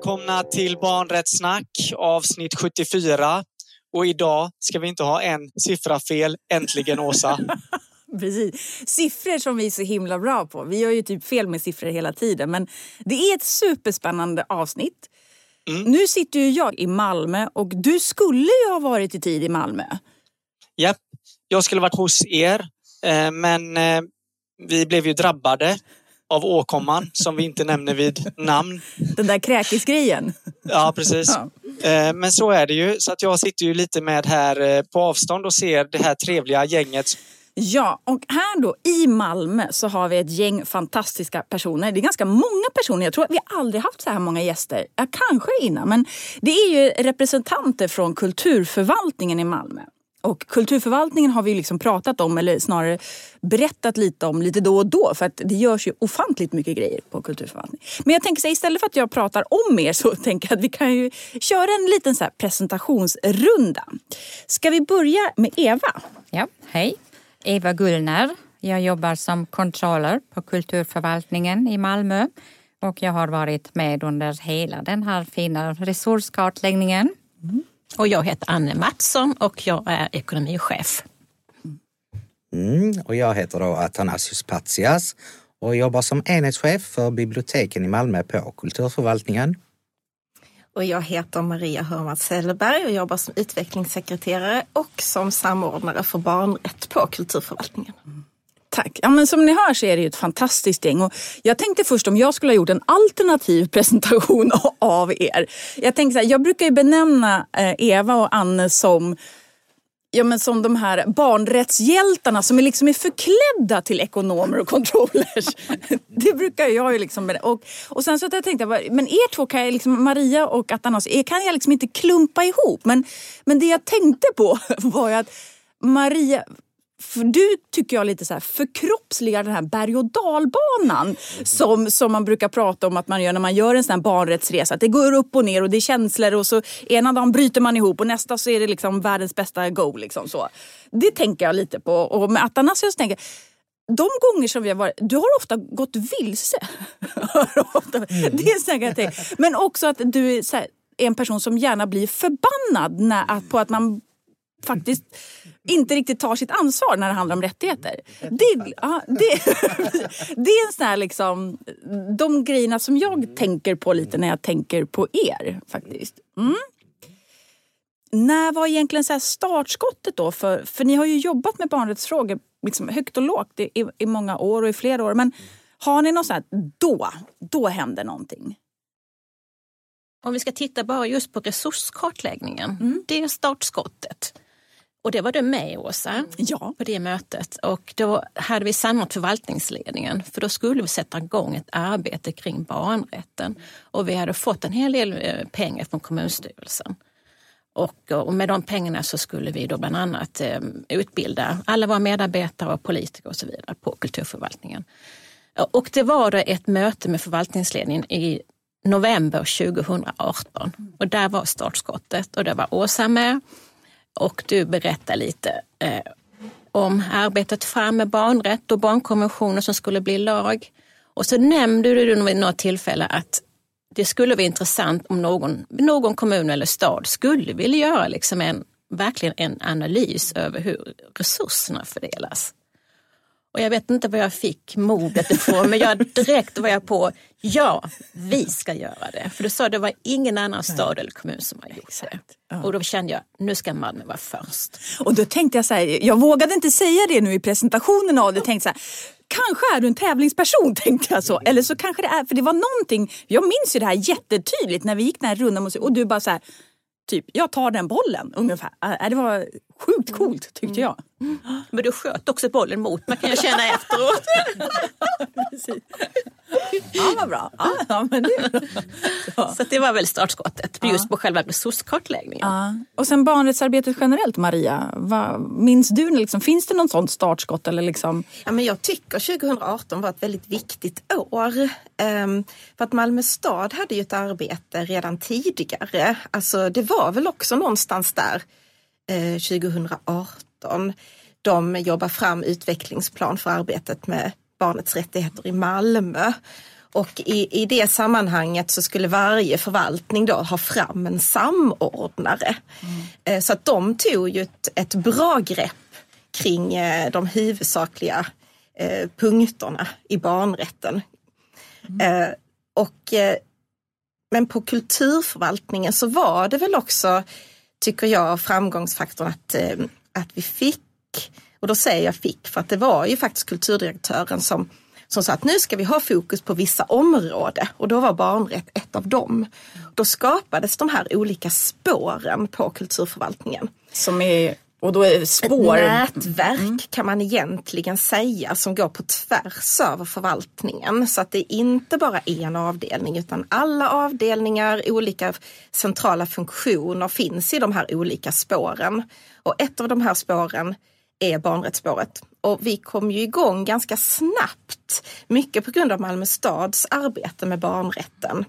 Välkomna till Barnrättssnack avsnitt 74. Och idag ska vi inte ha en siffra fel. Äntligen Åsa! Precis. Siffror som vi är så himla bra på. Vi gör ju typ fel med siffror hela tiden. Men det är ett superspännande avsnitt. Mm. Nu sitter ju jag i Malmö och du skulle ju ha varit i tid i Malmö. Japp, jag skulle varit hos er. Eh, men eh, vi blev ju drabbade av åkomman som vi inte nämner vid namn. Den där kräkisgrejen. Ja, precis. Ja. Eh, men så är det ju. Så att jag sitter ju lite med här på avstånd och ser det här trevliga gänget Ja, och här då i Malmö så har vi ett gäng fantastiska personer. Det är ganska många personer. Jag tror att vi aldrig haft så här många gäster. Ja, kanske innan, men det är ju representanter från kulturförvaltningen i Malmö. Och kulturförvaltningen har vi liksom pratat om, eller snarare berättat lite om lite då och då. För att det görs ju ofantligt mycket grejer på kulturförvaltningen. Men jag tänker så istället för att jag pratar om er så tänker jag att vi kan ju köra en liten så presentationsrunda. Ska vi börja med Eva? Ja, hej. Eva Gullner. Jag jobbar som controller på kulturförvaltningen i Malmö och jag har varit med under hela den här fina resurskartläggningen. Mm. Och jag heter Anne Mattsson och jag är ekonomichef. Mm, och jag heter då Athanasius Patsias och jobbar som enhetschef för biblioteken i Malmö på kulturförvaltningen. Och jag heter Maria Hörmats Sellberg och jobbar som utvecklingssekreterare och som samordnare för barnrätt på kulturförvaltningen. Tack. Ja, men som ni hör så är det ju ett fantastiskt gäng. Och jag tänkte först om jag skulle ha gjort en alternativ presentation av er. Jag, tänkte så här, jag brukar ju benämna eh, Eva och Anne som ja, men som de här barnrättshjältarna som är, liksom är förklädda till ekonomer och controllers. det brukar jag ju liksom... Och, och sen så jag tänkte jag, men er två kan jag liksom, Maria och Atanas, kan jag liksom inte klumpa ihop. Men, men det jag tänkte på var ju att Maria, du tycker jag lite så här förkroppsligar den här berg och dalbanan som, som man brukar prata om att man gör när man gör en sån här barnrättsresa. Att det går upp och ner och det är känslor och så ena dagen bryter man ihop och nästa så är det liksom världens bästa go. Liksom så. Det tänker jag lite på. Och med Athanasius tänker de gånger som vi har varit, du har ofta gått vilse. Mm. det är så här, Men också att du är, här, är en person som gärna blir förbannad när, på att man faktiskt inte riktigt tar sitt ansvar när det handlar om rättigheter. Det, ja, det, det är en sån här liksom, de grejerna som jag tänker på lite när jag tänker på er faktiskt. Mm. När var egentligen så startskottet då? För, för ni har ju jobbat med barnrättsfrågor liksom högt och lågt i, i många år och i flera år. Men har ni något sånt här, då, då händer någonting? Om vi ska titta bara just på resurskartläggningen, mm. det är startskottet. Och det var du med Åsa, ja. på det mötet. Och då hade vi samlat förvaltningsledningen för då skulle vi sätta igång ett arbete kring barnrätten. Och vi hade fått en hel del eh, pengar från kommunstyrelsen. Och, och med de pengarna så skulle vi då bland annat eh, utbilda alla våra medarbetare och politiker och så vidare på kulturförvaltningen. Och det var då ett möte med förvaltningsledningen i november 2018 och där var startskottet och det var Åsa med och du berättar lite eh, om arbetet fram med barnrätt och barnkonventionen som skulle bli lag. Och så nämnde du vid något tillfälle att det skulle vara intressant om någon, någon kommun eller stad skulle vilja göra liksom en, verkligen en analys över hur resurserna fördelas. Och jag vet inte var jag fick modet ifrån men jag direkt var jag på, ja, vi ska göra det. För du sa det var ingen annan stad eller kommun som har gjort det. Ja. Och då kände jag, nu ska Malmö vara först. Och då tänkte jag så här, jag vågade inte säga det nu i presentationen av det. Tänkte så här, kanske är du en tävlingsperson tänkte jag så. Eller så kanske det är, för det var någonting, jag minns ju det här jättetydligt när vi gick den här rundan och du bara så här, typ, jag tar den bollen ungefär. Äh, det var sjukt coolt tyckte jag. Mm. Men du sköt också bollen mot mig kan jag känna efteråt. ja, vad bra. Ja, men det så. så det var väl startskottet ja. just på själva resurskartläggningen. Ja. Och sen barnrättsarbetet generellt Maria, vad, minns du, liksom, finns det något sånt startskott? Eller liksom? ja, men jag tycker 2018 var ett väldigt viktigt år. Um, för att Malmö stad hade ju ett arbete redan tidigare. Alltså det var väl också någonstans där 2018. Eh, De jobbar fram utvecklingsplan för arbetet med barnets rättigheter i Malmö. Och i, i det sammanhanget så skulle varje förvaltning då ha fram en samordnare. Mm. Så att de tog ju ett, ett bra grepp kring eh, de huvudsakliga eh, punkterna i barnrätten. Mm. Och, men på kulturförvaltningen så var det väl också, tycker jag, framgångsfaktorn att, eh, att vi fick, och då säger jag fick för att det var ju faktiskt kulturdirektören som som sa att nu ska vi ha fokus på vissa områden och då var barnrätt ett av dem. Då skapades de här olika spåren på kulturförvaltningen. Som är och då är spår... Ett nätverk mm. kan man egentligen säga som går på tvärs över förvaltningen. Så att det är inte bara en avdelning utan alla avdelningar, olika centrala funktioner finns i de här olika spåren. Och ett av de här spåren är barnrättsspåret. Och vi kom ju igång ganska snabbt, mycket på grund av Malmö stads arbete med barnrätten.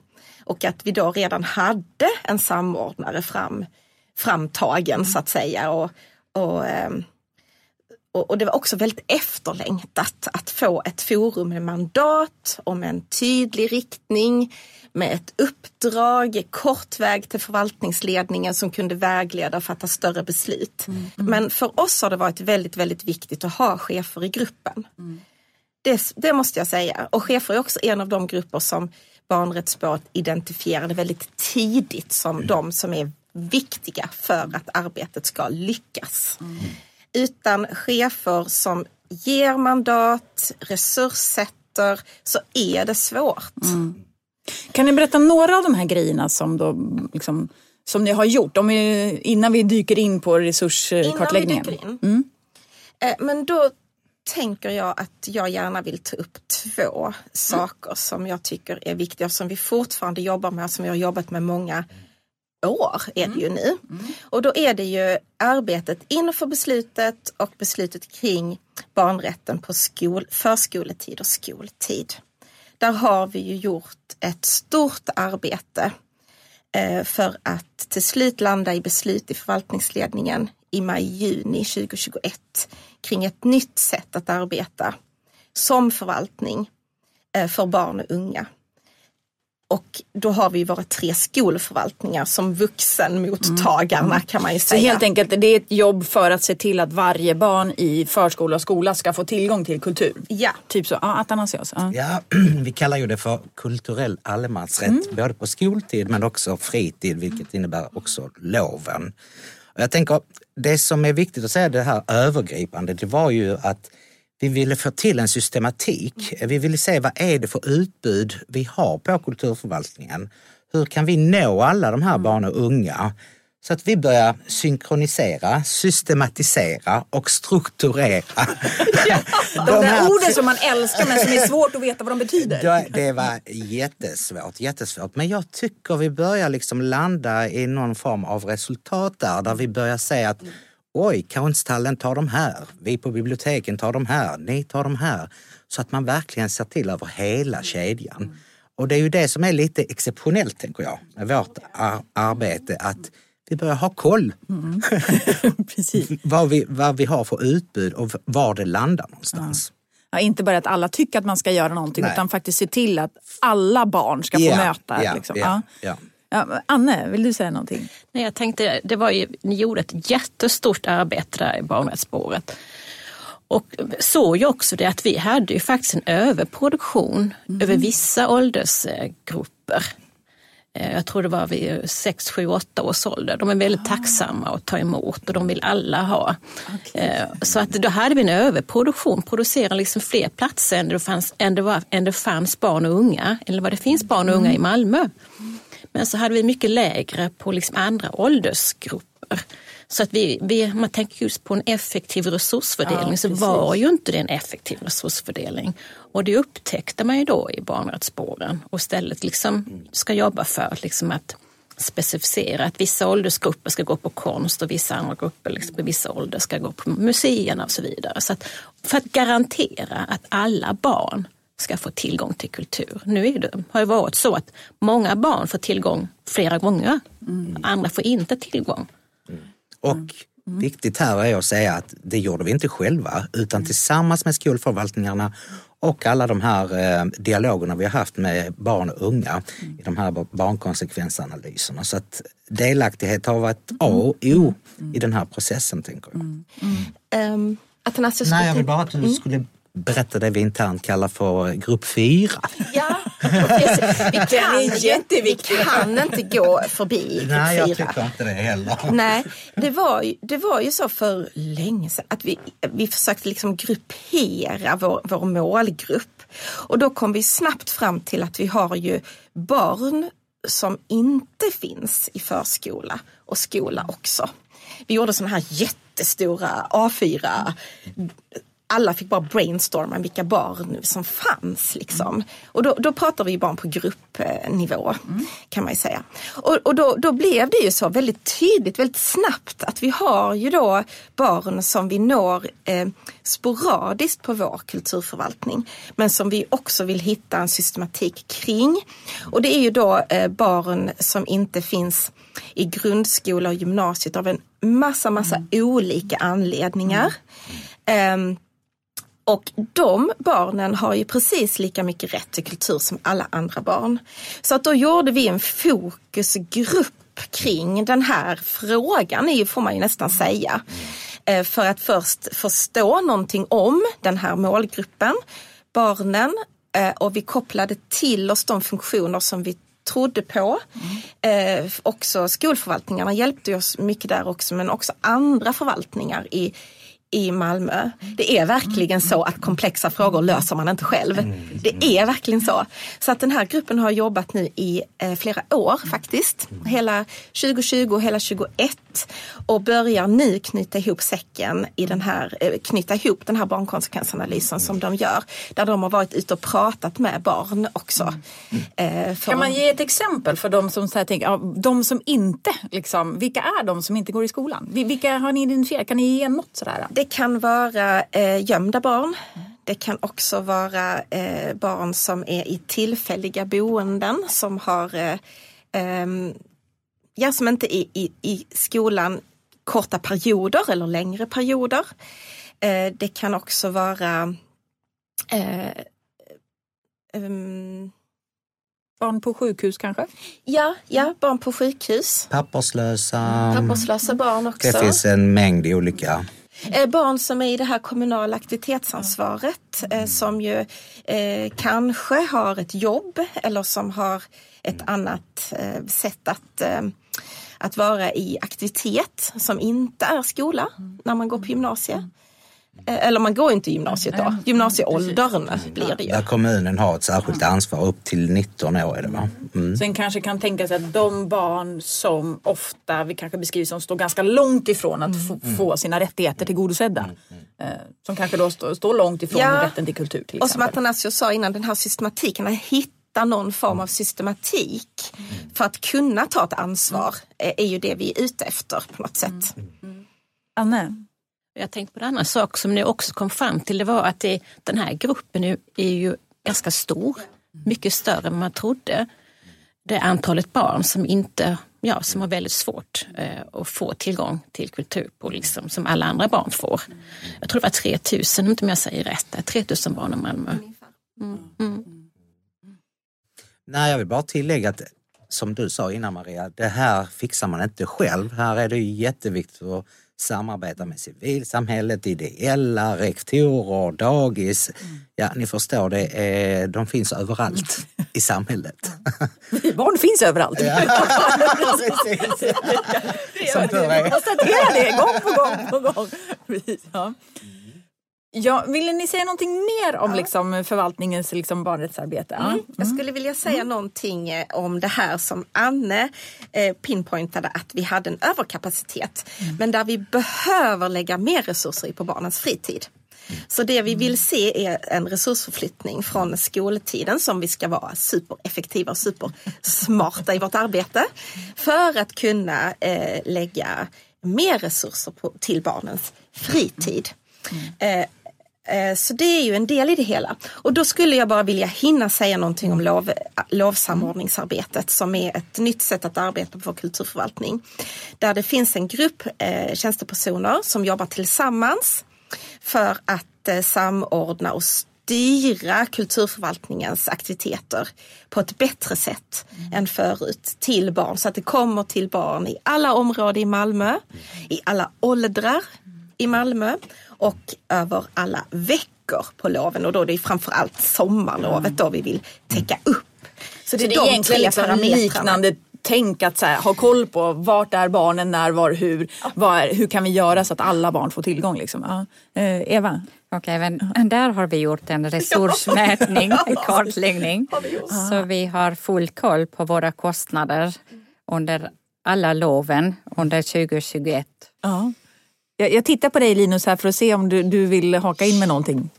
Och att vi då redan hade en samordnare fram, framtagen så att säga. Och, och, ehm, och, och, det var också väldigt efterlängtat att få ett forum med mandat och med en tydlig riktning med ett uppdrag, kort väg till förvaltningsledningen som kunde vägleda och fatta större beslut. Mm. Men för oss har det varit väldigt, väldigt viktigt att ha chefer i gruppen. Mm. Det, det, måste jag säga. Och chefer är också en av de grupper som barnrättsspåret identifierade väldigt tidigt som mm. de som är viktiga för att arbetet ska lyckas. Mm. Utan chefer som ger mandat, resurssätter, så är det svårt. Mm. Kan ni berätta några av de här grejerna som, då, liksom, som ni har gjort? Om vi, innan vi dyker in på resurskartläggningen. Innan vi dyker in. Mm. Eh, men då tänker jag att jag gärna vill ta upp två saker som jag tycker är viktiga som vi fortfarande jobbar med, som vi har jobbat med många år är det ju nu. Mm. Och då är det ju arbetet inför beslutet och beslutet kring barnrätten på skol, förskoletid och skoltid. Där har vi ju gjort ett stort arbete eh, för att till slut landa i beslut i förvaltningsledningen i maj-juni 2021 kring ett nytt sätt att arbeta som förvaltning eh, för barn och unga. Och då har vi våra tre skolförvaltningar som vuxenmottagarna mm. kan man ju säga. Så helt enkelt, det är ett jobb för att se till att varje barn i förskola och skola ska få tillgång till kultur? Ja. Typ så, ja, Athanasios. Ja. ja, vi kallar ju det för kulturell allemansrätt, mm. både på skoltid men också fritid, vilket innebär också loven. Och jag tänker, det som är viktigt att säga det här övergripande, det var ju att vi ville få till en systematik. Vi ville se vad är det för utbud vi har på kulturförvaltningen. Hur kan vi nå alla de här barn och unga? Så att vi börjar synkronisera, systematisera och strukturera. Ja, de, de där orden som man älskar men som är svårt att veta vad de betyder. Det var jättesvårt, jättesvårt. Men jag tycker vi börjar liksom landa i någon form av resultat där, där vi börjar se att oj, konsthallen tar de här, vi på biblioteken tar de här, ni tar de här. Så att man verkligen ser till över hela kedjan. Och det är ju det som är lite exceptionellt, tänker jag, med vårt ar arbete, att vi börjar ha koll. Mm. vad, vi, vad vi har för utbud och var det landar någonstans. Ja. Ja, inte bara att alla tycker att man ska göra någonting Nej. utan faktiskt se till att alla barn ska få yeah, möta. Yeah, liksom. yeah, ja. Ja, Anne, vill du säga någonting? Nej, jag tänkte, det var ju, ni gjorde ett jättestort arbete där i barnrättsspåret. Och såg ju också det att vi hade ju faktiskt en överproduktion mm. över vissa åldersgrupper. Eh, jag tror det var vid 6, 7, 8 års ålder. De är väldigt ah. tacksamma att ta emot och de vill alla ha. Okay. Eh, så att då hade vi en överproduktion, producerade liksom fler platser än det, fanns, än, det var, än det fanns barn och unga, eller vad det finns barn och unga mm. i Malmö. Men så hade vi mycket lägre på liksom andra åldersgrupper. Så att vi, vi, man tänker just på en effektiv resursfördelning ja, så var ju inte det en effektiv resursfördelning. Och det upptäckte man ju då i barnrättsspåren och istället liksom ska jobba för liksom att specificera att vissa åldersgrupper ska gå på konst och vissa andra grupper liksom, på vissa ålder ska gå på museerna och så vidare. Så att, för att garantera att alla barn ska få tillgång till kultur. Nu är det, har det varit så att många barn får tillgång flera gånger. Mm. Andra får inte tillgång. Mm. Och viktigt här är att säga att det gjorde vi inte själva utan tillsammans med skolförvaltningarna och alla de här eh, dialogerna vi har haft med barn och unga i de här barnkonsekvensanalyserna. Så att delaktighet har varit A och O i den här processen tänker jag. Um, Athanasius, Nej, jag vill bara att du skulle berätta det vi internt kallar för grupp 4. Ja, vi, är kan, vi jätteviktig. kan inte gå förbi grupp Nej, jag fyra. tycker inte det heller. Nej, det var, ju, det var ju så för länge sedan att vi, vi försökte liksom gruppera vår, vår målgrupp. Och då kom vi snabbt fram till att vi har ju barn som inte finns i förskola och skola också. Vi gjorde sådana här jättestora A4 alla fick bara brainstorma vilka barn som fanns. Liksom. Och då, då pratar vi barn på gruppnivå kan man ju säga. Och, och då, då blev det ju så väldigt tydligt, väldigt snabbt att vi har ju då barn som vi når eh, sporadiskt på vår kulturförvaltning. Men som vi också vill hitta en systematik kring. Och det är ju då eh, barn som inte finns i grundskola och gymnasiet av en massa, massa olika anledningar. Ehm, och de barnen har ju precis lika mycket rätt till kultur som alla andra barn. Så att då gjorde vi en fokusgrupp kring den här frågan, får man ju nästan säga. Eh, för att först förstå någonting om den här målgruppen, barnen, eh, och vi kopplade till oss de funktioner som vi trodde på. Eh, också skolförvaltningarna hjälpte oss mycket där också men också andra förvaltningar i, i Malmö. Det är verkligen så att komplexa frågor löser man inte själv. Det är verkligen så. Så att den här gruppen har jobbat nu i eh, flera år faktiskt. Hela 2020 och hela 2021 och börjar nu knyta ihop säcken i den här, eh, knyta ihop den här barnkonsekvensanalysen som de gör. Där de har varit ute och pratat med barn också. Eh, för Kan man ge ett exempel för de som, så här, tänker, ja, de som inte, liksom, vilka är de som inte går i skolan? Vi- Vilka har ni identifierat? Kan ni ge något sådär? Det kan vara eh, gömda barn. Det kan också vara eh, barn som är i tillfälliga boenden som har eh, ehm, ja, som inte är i, i skolan korta perioder eller längre perioder. Eh, det kan också vara eh, ehm, Barn på sjukhus kanske? ja, ja, barn på sjukhus. Papperslösa. Papperslösa barn också. Det finns en mängd olika. Eh, Barn som är i det här kommunala aktivitetsansvaret eh, som ju eh, kanske har ett jobb eller som har ett annat eh, sätt att, att vara i aktivitet som inte är skola när man går på gymnasiet. Eh, eller man går inte i gymnasiet då, gymnasieåldern blir det ju. Där kommunen har ett särskilt ansvar upp till 19 år är det va? Mm. Sen kanske kan tänka sig att de barn som ofta vi kanske beskriver som står ganska långt ifrån att få, få sina rättigheter tillgodosedda. Eh, som kanske då står, står långt ifrån Ja. rätten till kultur till Och som exempel. Athanasius sa innan, den här systematiken, att hitta någon form av systematik för att kunna ta ett ansvar eh, är ju det vi är ute efter på något sätt. Anne? Jag tänkte på en annan sak som ni också kom fram till. Det var att det, den här gruppen är, är ju ganska stor. Mycket större än man trodde. Det är antalet barn som inte ja, som har väldigt svårt eh, att få tillgång till kultur på liksom, som alla andra barn får. Jag tror det var 3000 om jag säger rätt. Det är 3000 barn i Malmö. Nej, jag vill bara tillägga att som du sa innan Maria, det här fixar man inte själv. Här är det ju jätteviktigt att samarbeta med civilsamhället, ideella, rektorer, dagis. Ja, ni förstår, det är, de finns överallt i samhället. Barn finns överallt. Precis. Som tur är. Jag konstaterar det gång på gång på gång. Ja. Ja, ville ni säga någonting mer om liksom, förvaltningens liksom, barnrättsarbete? Ja. Mm. Jag skulle vilja säga någonting eh, om det här som Anne eh, pinpointade att vi hade en överkapacitet. Men där vi behöver lägga mer resurser i på barnens fritid. Så det vi vill se är en resursförflyttning från skoltiden som vi ska vara supereffektiva och supersmarta i vårt arbete. För att kunna eh, lägga mer resurser på, till barnens fritid. Eh, Eh, Så det är ju en del i det hela. Och då skulle jag bara vilja hinna säga någonting om lov, lovsamordningsarbetet som är ett nytt sätt att arbeta på kulturförvaltning. Där det finns en grupp eh, tjänstepersoner som jobbar tillsammans för att eh, samordna och styra kulturförvaltningens aktiviteter på ett bättre sätt än förut till barn. Så att det kommer till barn i alla områden i Malmö, i alla åldrar i Malmö och över alla veckor på loven och då det är framförallt sommarlovet då vi vill täcka upp. Så det är, Så det är de tre liksom parametrarna. liknande tänk att så här, ha koll på vart är barnen, när, var, hur. Vad är, hur kan vi göra så att alla barn får tillgång? Liksom? Ja. Eh, Eva? Och även där har vi gjort en resursmätning, en kartläggning. Så vi har full koll på våra kostnader under alla loven under 2021. Ja. Jag, jag tittar på dig Linus här för att se om du, du vill haka in med någonting.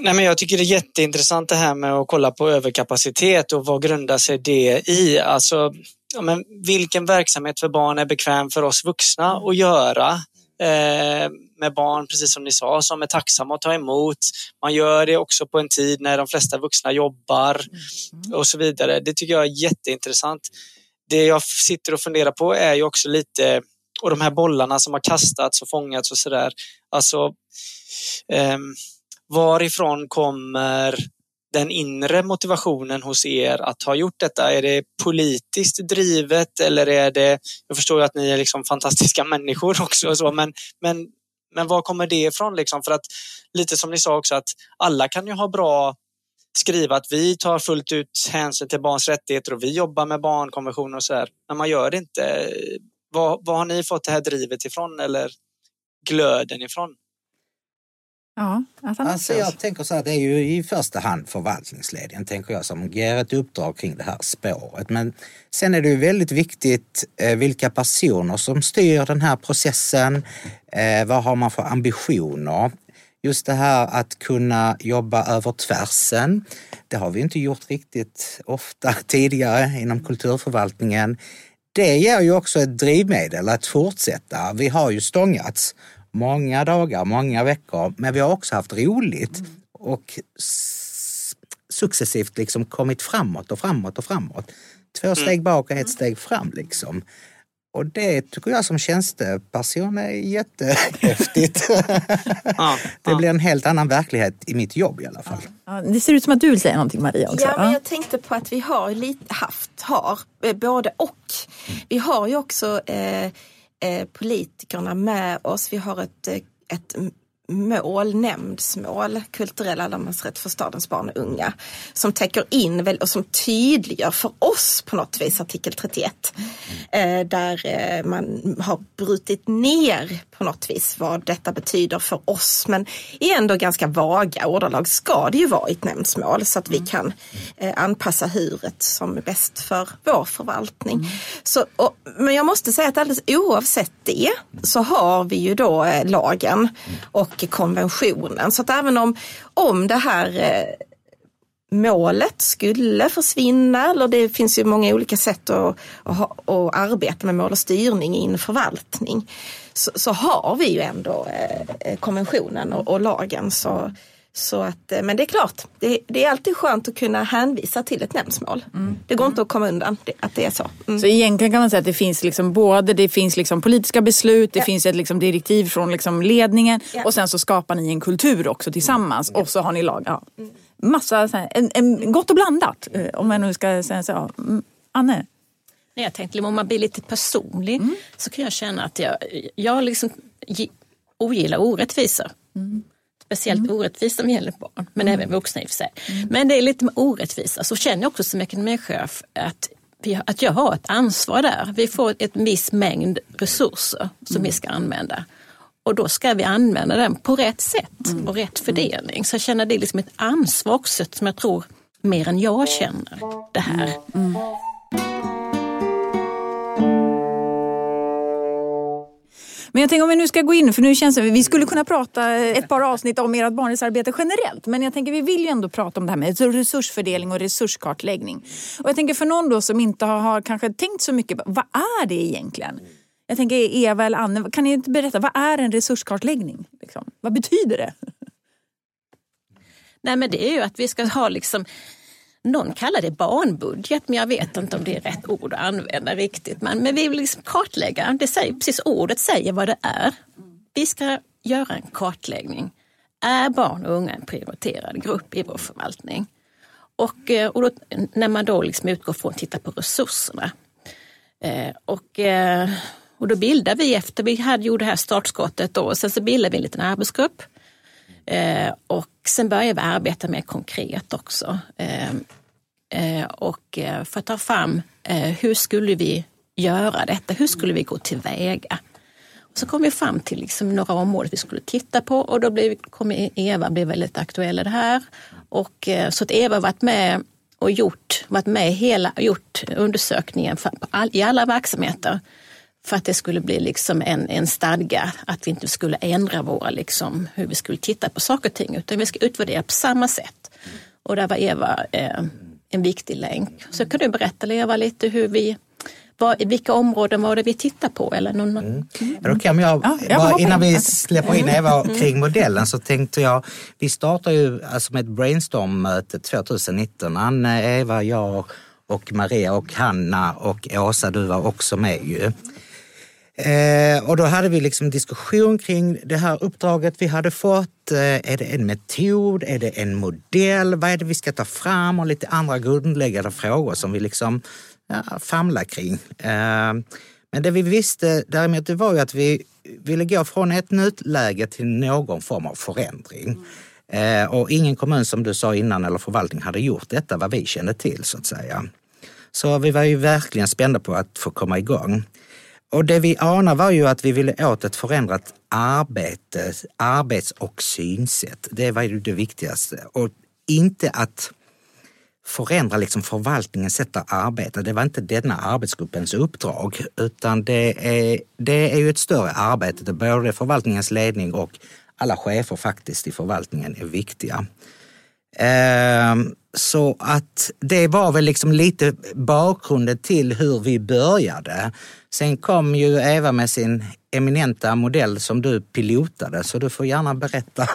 Nej, men jag tycker det är jätteintressant det här med att kolla på överkapacitet och vad grundar sig det i? Alltså, ja, men vilken verksamhet för barn är bekväm för oss vuxna att göra eh, med barn, precis som ni sa, som är tacksamma att ta emot. Man gör det också på en tid när de flesta vuxna jobbar och så vidare. Det tycker jag är jätteintressant. Det jag sitter och funderar på är ju också lite, och de här bollarna som har kastats och fångats och sådär. Alltså, eh, varifrån kommer den inre motivationen hos er att ha gjort detta? Är det politiskt drivet eller är det, jag förstår ju att ni är liksom fantastiska människor också, och så, men, men, men var kommer det ifrån? Liksom? För att lite som ni sa också att alla kan ju ha bra skriva att vi tar fullt ut hänsyn till barns rättigheter och vi jobbar med barnkonventioner och så här. Men man gör det inte. Var, var har ni fått det här drivet ifrån eller glöden ifrån? Ja. Alltså jag tänker så här, det är ju i första hand förvaltningsledningen tänker jag som ger ett uppdrag kring det här spåret. Men sen är det ju väldigt viktigt eh, vilka personer som styr den här processen. Eh, vad har man för ambitioner? Just det här att kunna jobba över tvärsen. Det har vi inte gjort riktigt ofta tidigare inom kulturförvaltningen. Det ger ju också ett drivmedel att fortsätta. Vi har ju stångats många dagar, många veckor, men vi har också haft roligt och successivt liksom kommit framåt och framåt och framåt. Två steg bak och ett steg fram liksom. Och det tycker jag som tjänsteperson är jättehäftigt. Ja, det ja. blir en helt annan verklighet i mitt jobb i alla fall. Ja, det ser ut som att du vill säga någonting Maria också. Ja, men jag tänkte på att vi har lite haft, har, eh, både och. Vi har ju också eh, eh, politikerna med oss. Vi har ett, eh, ett mål, nämndsmål, kulturell allemansrätt för stadens barn och unga. Som täcker in och som tydliggör för oss på något vis artikel 31. Eh, där eh, man har brutit ner på något vis vad detta betyder för oss. Men i ändå ganska vaga ordalag ska det ju vara i ett nämndsmål så att vi kan eh, anpassa huret som är bäst för vår förvaltning. Så, och, men jag måste säga att alldeles oavsett det så har vi ju då lagen och konventionen. Så att även om, om det här eh, målet skulle försvinna eller det finns ju många olika sätt att, att, att arbeta med mål och styrning i en förvaltning. Så, så har vi ju ändå eh, konventionen och, och lagen. Så, så att, eh, men det är klart, det, det är alltid skönt att kunna hänvisa till ett nämndsmål. Det går inte att komma undan det, att det är så. Mm. Så egentligen kan man säga att det finns liksom både det finns liksom politiska beslut, det Ja. finns ett liksom direktiv från liksom ledningen Ja. och sen så skapar ni en kultur också tillsammans och så har ni lag. Ja. Massa, så här, en, en, gott och blandat eh, om jag nu ska säga så. Ja. Mm. Anne? Nej, Jag tänkte om man blir lite personlig så kan jag känna att jag, jag liksom gi- ogillar orättvisor. Speciellt orättvisa som gäller barn, men även vuxna i och för sig. Men det är lite med orättvisa så känner jag också som ekonomichef att, vi, att jag har ett ansvar där. Vi får ett viss mängd resurser som vi ska använda. Och då ska vi använda den på rätt sätt och rätt fördelning. Så jag känner det är liksom ett ansvar också som jag tror mer än jag känner det här. Men jag tänker om vi nu ska gå in, för nu känns det, vi skulle kunna prata eh, ett par avsnitt om ert barnrättsarbete generellt. Men jag tänker vi vill ju ändå prata om det här med resursfördelning och resurskartläggning. Och jag tänker för någon då som inte har, har kanske tänkt så mycket, vad är det egentligen? Jag tänker Eva eller Anne, kan ni inte berätta, vad är en resurskartläggning? Liksom? Vad betyder det? Nej men det är ju att vi ska ha liksom någon kallar det barnbudget, men jag vet inte om det är rätt ord att använda riktigt. Men, men vi vill liksom kartlägga, det säger, precis ordet säger vad det är. Vi ska göra en kartläggning. Är barn och unga en prioriterad grupp i vår förvaltning? Och, eh, och då, när man då liksom utgår från att titta på resurserna. Eh, och, eh, och då bildar vi efter vi hade gjort det här startskottet då, och sen så bildar vi en liten arbetsgrupp. Eh, och sen började vi arbeta mer konkret också. Eh, eh, och eh, för att ta fram eh, hur skulle vi göra detta? Hur skulle vi gå tillväga? Så kom vi fram till liksom några områden vi skulle titta på och då blev, kom Eva blev väldigt aktuell i det här. Och, eh, så att Eva varit med och gjort, varit med hela, gjort undersökningen för, all, i alla verksamheter för att det skulle bli liksom en, en stadga, att vi inte skulle ändra våra, liksom, hur vi skulle titta på saker och ting, utan vi ska utvärdera på samma sätt. Och där var Eva eh, en viktig länk. Så kan du berätta Eva lite hur vi vad, vilka områden var det vi tittade på? Eller någon, mm. Mm. Kan jag, ja, bara, innan vi släpper in Eva mm. kring modellen så tänkte jag, vi startar ju alltså med ett brainstorm-möte 2019. Anne, Eva, jag och Maria och Hanna och Åsa, du var också med ju. Eh, och då hade vi liksom diskussion kring det här uppdraget vi hade fått. Eh, är det en metod? Är det en modell? Vad är det vi ska ta fram? Och lite andra grundläggande frågor som vi liksom ja, famlar kring. Eh, men det vi visste däremot det var ju att vi ville gå från ett nödläge till någon form av förändring. Mm. Och ingen kommun som du sa innan eller förvaltning hade gjort detta vad vi kände till så att säga. Så vi var ju verkligen spända på att få komma igång. Och det vi anade var ju att vi ville åt ett förändrat arbete, arbets och synsätt. Det var ju det viktigaste. Och inte att förändra liksom förvaltningens sätt att arbeta. Det var inte denna arbetsgruppens uppdrag utan det är, det är ju ett större arbete där både förvaltningens ledning och alla chefer faktiskt i förvaltningen är viktiga. Ehm, så att det var väl liksom lite bakgrunden till hur vi började. Sen kom ju Eva med sin eminenta modell som du pilotade så du får gärna berätta.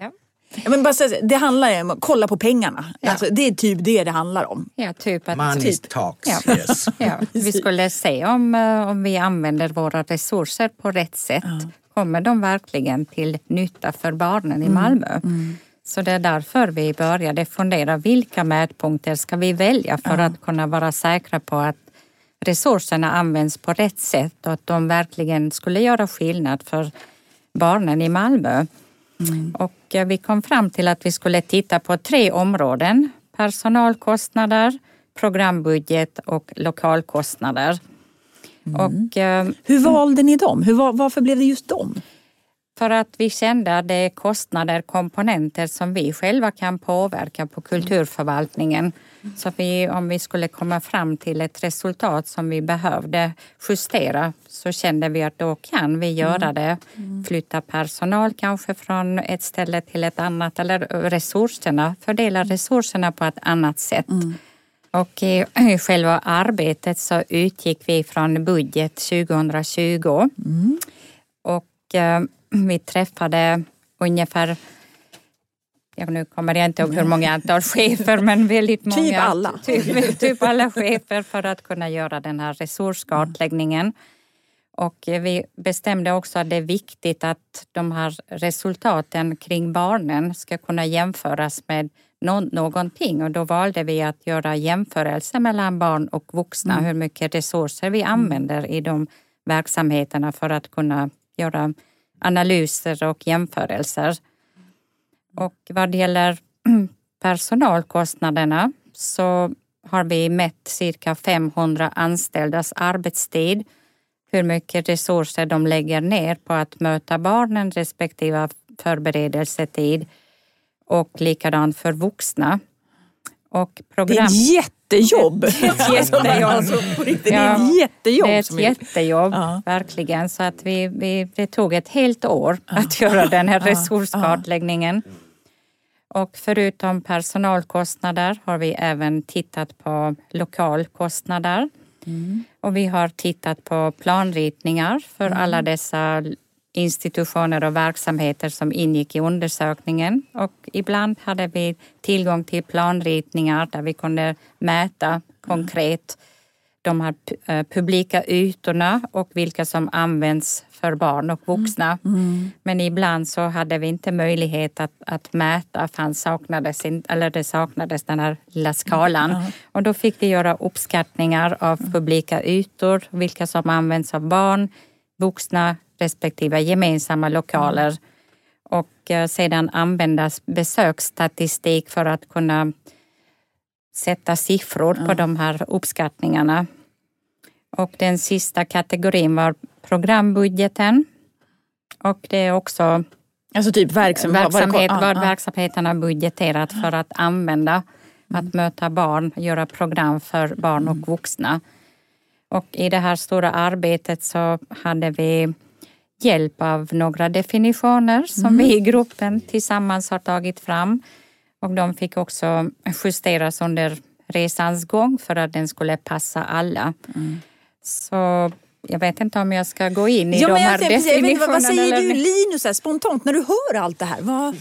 Ja. Ja, men bara, det handlar om att kolla på pengarna. Ja. Alltså, det är typ det det handlar om. Ja, typ att, Money typ. talks. Ja. Yes. ja, vi skulle se om, eh, om vi använder våra resurser på rätt sätt. Ja. Kommer de verkligen till nytta för barnen i mm. Malmö? Mm. Mm. Så det är därför vi började fundera vilka mätpunkter ska vi välja för ja. att kunna vara säkra på att resurserna används på rätt sätt och att de verkligen skulle göra skillnad för barnen i Malmö. Mm. Och eh, vi kom fram till att vi skulle titta på tre områden. Personalkostnader, programbudget och lokalkostnader. Mm. Och, eh, Hur valde ni dem? Hur, varför blev det just dem? För att vi kände att det är kostnader, komponenter som vi själva kan påverka på kulturförvaltningen. Så vi, om vi skulle komma fram till ett resultat som vi behövde justera så kände vi att då kan vi göra mm. det. Flytta personal kanske från ett ställe till ett annat eller resurserna, fördela resurserna på ett annat sätt. Mm. Och i själva arbetet så utgick vi från budget 2020. Mm. Och eh, vi träffade ungefär ja, nu kommer jag inte ihåg hur många antal chefer men väldigt många. Typ alla. Typ, typ alla chefer för att kunna göra den här resurskartläggningen. Och vi bestämde också att det är viktigt att de här resultaten kring barnen ska kunna jämföras med någonting och då valde vi att göra jämförelser mellan barn och vuxna, mm. hur mycket resurser vi använder i de verksamheterna för att kunna göra analyser och jämförelser. Och vad det gäller personalkostnaderna så har vi mätt cirka 500 anställdas arbetstid, hur mycket resurser de lägger ner på att möta barnen respektive förberedelsetid och likadant för vuxna. Och program... Det är ett jättejobb! Det är ett jättejobb. Alltså, det är ett jättejobb. Det är ett jättejobb, ja. verkligen. Så att vi, vi, det tog ett helt år att göra den här resurskartläggningen. Och förutom personalkostnader har vi även tittat på lokalkostnader. Mm. Och vi har tittat på planritningar för mm. alla dessa institutioner och verksamheter som ingick i undersökningen och ibland hade vi tillgång till planritningar där vi kunde mäta konkret de här eh, publika ytorna och vilka som används för barn och vuxna. Mm. Mm. Men ibland så hade vi inte möjlighet att, att mäta för saknades, eller det saknades den här lilla skalan. Mm. Och då fick vi göra uppskattningar av mm. publika ytor, vilka som används av barn, vuxna respektive gemensamma lokaler. Mm. Och eh, sedan användas besöksstatistik för att kunna sätta siffror på de här uppskattningarna. Och den sista kategorin var programbudgeten. Och det är också alltså typ verksam, verksamhet, vad verksamheten har budgeterat för att använda, mm. att möta barn, göra program för barn och vuxna. Och i det här stora arbetet så hade vi hjälp av några definitioner som mm. vi i gruppen tillsammans har tagit fram. Och de fick också justeras under resans gång för att den skulle passa alla. Mm. Så jag vet inte om jag ska gå in i ja, de här definitionerna. Vad säger du Linus här, spontant när du hör allt det här? Vad...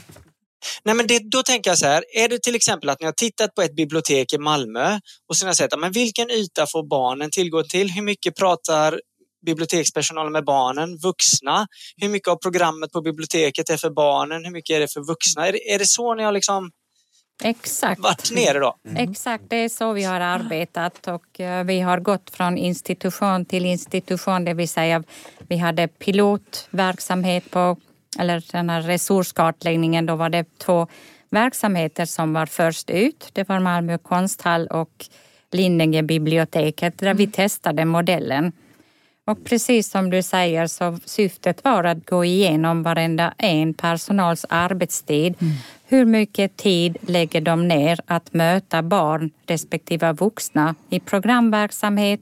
Nej, men det, då tänker jag så här, är det till exempel att ni har tittat på ett bibliotek i Malmö och sen har sett men vilken yta får barnen tillgång till? Hur mycket pratar bibliotekspersonalen med barnen, vuxna? Hur mycket av programmet på biblioteket är för barnen? Hur mycket är det för vuxna? Är det, är det så ni har liksom Exakt. varit nere då? Mm. Exakt, det är så vi har arbetat och eh, vi har gått från institution till institution, det vill säga vi hade pilotverksamhet på, eller den här resurskartläggningen, då var det två verksamheter som var först ut. Det var Malmö konsthall och Lindänge biblioteket där vi mm. testade modellen. Och precis som du säger så syftet var att gå igenom varenda en personals arbetstid. Mm. Hur mycket tid lägger de ner att möta barn respektive vuxna i programverksamhet,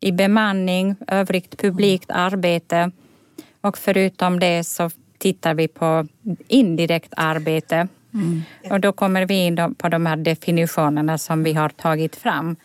i bemanning, övrigt publikt arbete. Och förutom det så tittar vi på indirekt arbete. Mm. Och då kommer vi in på de här definitionerna som vi har tagit fram.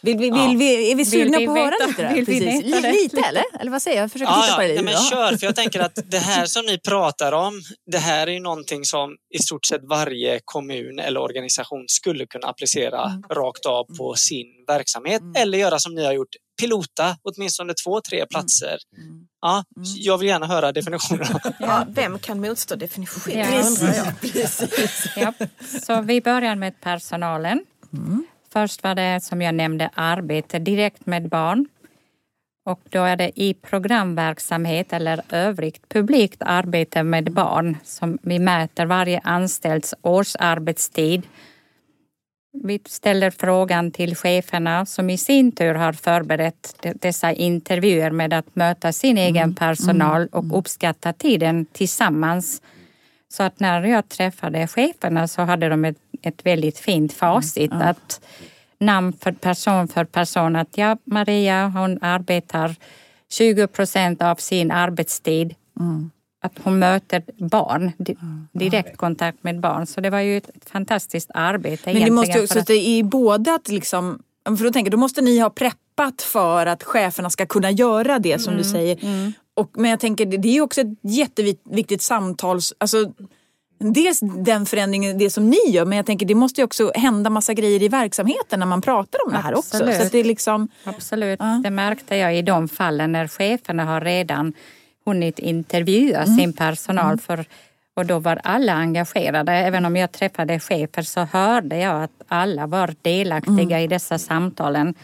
Vill vi, vill vi, är vi sugna på att höra lite? Vill Precis. Vi lite eller? Eller vad säger jag? Försöker ja, titta på det. Ja, men kör, för jag tänker att det här som ni pratar om, det här är ju någonting som i stort sett varje kommun eller organisation skulle kunna applicera mm. rakt av på sin verksamhet mm. eller göra som ni har gjort, pilota åtminstone två, tre mm. platser. Mm. Ja, mm. jag vill gärna höra definitionerna. Ja, vem kan motstå definitionen? Ja. Precis. Ja. Så vi börjar med personalen. Mm. Först var det som jag nämnde arbete direkt med barn. Och då är det i programverksamhet eller övrigt publikt arbete med barn som vi mäter varje anställds årsarbetstid. Vi ställer frågan till cheferna som i sin tur har förberett dessa intervjuer med att möta sin egen mm. personal mm. och uppskatta tiden tillsammans. Så att när jag träffade cheferna så hade de ett ett väldigt fint facit. Mm. Att namn för person för person. Att ja, Maria hon arbetar 20 procent av sin arbetstid. Mm. Att hon möter barn, mm. direkt kontakt med barn. Så det var ju ett fantastiskt arbete. Men det måste ju, så att... i båda att liksom, för då tänker då måste ni ha preppat för att cheferna ska kunna göra det som mm. du säger. Mm. Och, men jag tänker det är ju också ett jätteviktigt samtals... Alltså, Dels den förändringen, det som ni gör, men jag tänker det måste ju också hända massa grejer i verksamheten när man pratar om det här Absolut. också. Så det är liksom, Absolut, ja. det märkte jag i de fallen när cheferna har redan hunnit intervjua mm. sin personal. Mm. För, och då var alla engagerade. Även om jag träffade chefer så hörde jag att alla var delaktiga mm. i dessa samtalen